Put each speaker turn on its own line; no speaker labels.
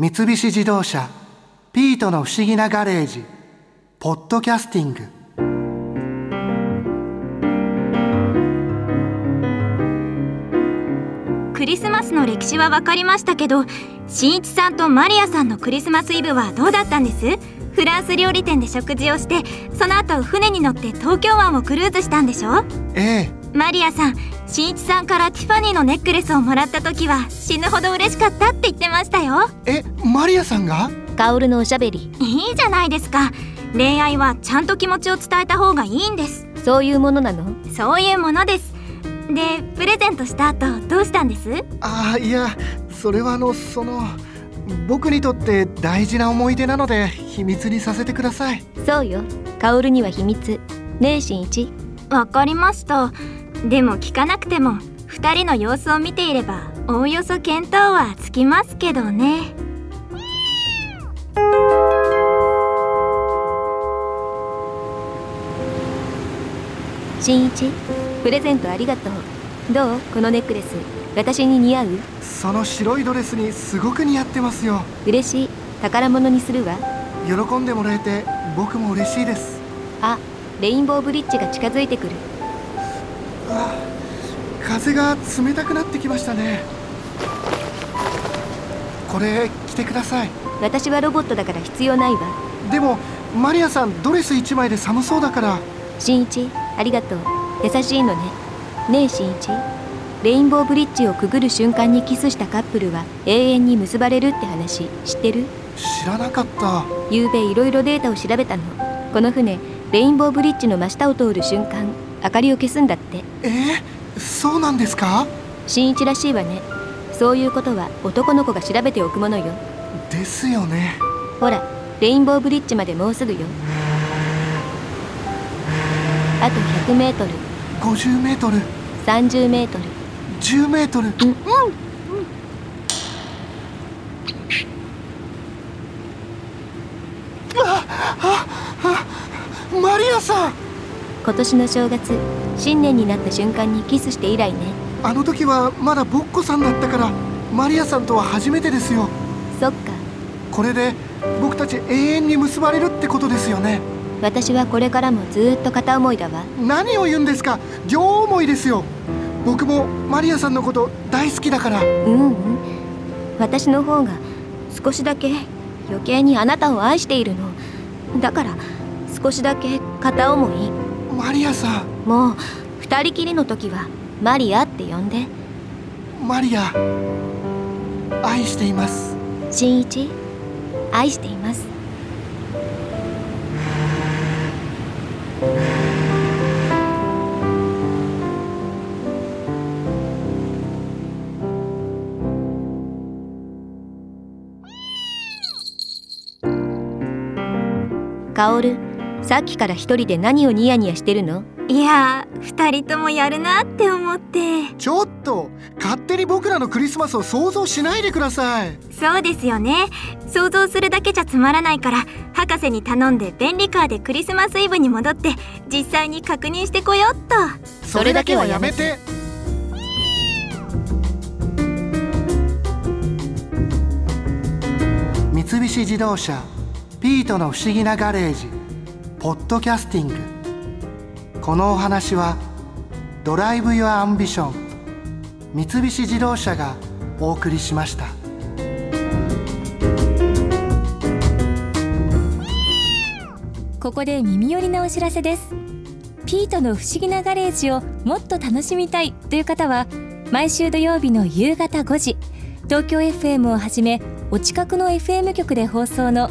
三菱自動車「ピートの不思議なガレージ」「ポッドキャスティング」
クリスマスの歴史は分かりましたけど新一さんとマリアさんのクリスマスイブはどうだったんです？フランス料理店で食事をしてその後船に乗って東京湾をクルーズしたんでしょ？
ええ。
マリアさん新一さんからティファニーのネックレスをもらった時は死ぬほど嬉しかったって言ってましたよ。
えマリアさんが？
カオルのおしゃべり。
いいじゃないですか。恋愛はちゃんと気持ちを伝えた方がいいんです。
そういうものなの？
そういうものです。でプレゼントした後どうしたんです？
ああいやそれはあのその僕にとって大事な思い出なので秘密にさせてください。
そうよ。カオルには秘密。ねえ新一
わかりましたでも聞かなくても2人の様子を見ていればおおよそ見当はつきますけどね。
新一プレゼントありがとう。どう？このネックレス。私に似合う？
その白いドレスにすごく似合ってますよ。
嬉しい。宝物にするわ。
喜んでもらえて僕も嬉しいです。
あレインボーブリッジが近づいてくる
あ風が冷たくなってきましたね。これ着てください。
私はロボットだから必要ないわ。
でもマリアさんドレス1枚で寒そうだから。
新一ありがとう。優しいのね。ねえ新一。レインボーブリッジをくぐる瞬間にキスしたカップルは永遠に結ばれるって話。知ってる？
知らなかった。
昨べいろいろデータを調べたの。この船レインボーブリッジの真下を通る瞬間明かりを消すんだって。
えー、そうなんですか？
新一らしいわね。そういうことは男の子が調べておくものよ。
ですよね。
ほらレインボーブリッジまでもうすぐよ。あと100メートル。
50メートル。
30メートル。
10メートル。うん、うんマリアさん
今年の正月新年になった瞬間にキスして以来ね。
あの時はまだボッコさんだったからマリアさんとは初めてですよ。
そっか。
これで僕たち永遠に結ばれるってことですよね。
私はこれからもずっと片思いだわ。
何を言うんですか？両思いですよ。僕もマリアさんのこと大好きだから。
うんうん。私の方が少しだけ余計にあなたを愛しているの。だから少しだけ片思い
マリアさん。
もう二人きりの時はマリアって呼んで。
マリア愛しています。
新一愛しています。カオルさっきから一人で何をニヤニヤしてるの？
いやー2人ともやるなって思って。
ちょっと勝手に僕らのクリスマスを想像しないでください。
そうですよね。想像するだけじゃつまらないから博士に頼んで便利カーでクリスマスイブに戻って実際に確認してこようっと。
それだけはやめて。三菱自動車ピートの不思議なガレージポッドキャスティング。このお話は Drive your Ambition 三菱自動車がお送りしました。
ここで耳寄りなお知らせです。ピートの不思議なガレージをもっと楽しみたいという方は毎週土曜日の夕方5時東京 FM をはじめお近くの FM 局で放送の